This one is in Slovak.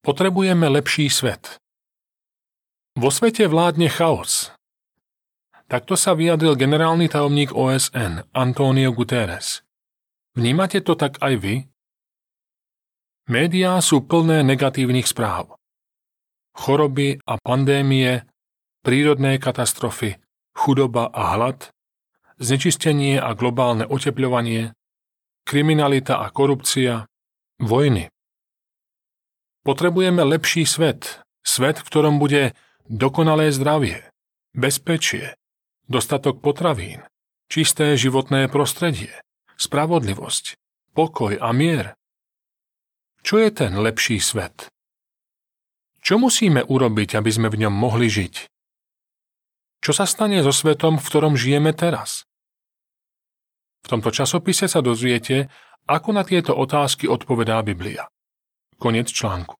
Potrebujeme lepší svet. Vo svete vládne chaos. Takto sa vyjadril generálny tajomník OSN Antonio Guterres. Vnímate to tak aj vy? Médiá sú plné negatívnych správ. Choroby a pandémie, prírodné katastrofy, chudoba a hlad, znečistenie a globálne otepľovanie, kriminalita a korupcia, vojny. Potrebujeme lepší svet, svet, v ktorom bude dokonalé zdravie, bezpečie, dostatok potravín, čisté životné prostredie, spravodlivosť, pokoj a mier. Čo je ten lepší svet? Čo musíme urobiť, aby sme v ňom mohli žiť? Čo sa stane so svetom, v ktorom žijeme teraz? V tomto časopise sa dozviete, ako na tieto otázky odpovedá Biblia. Konec článku.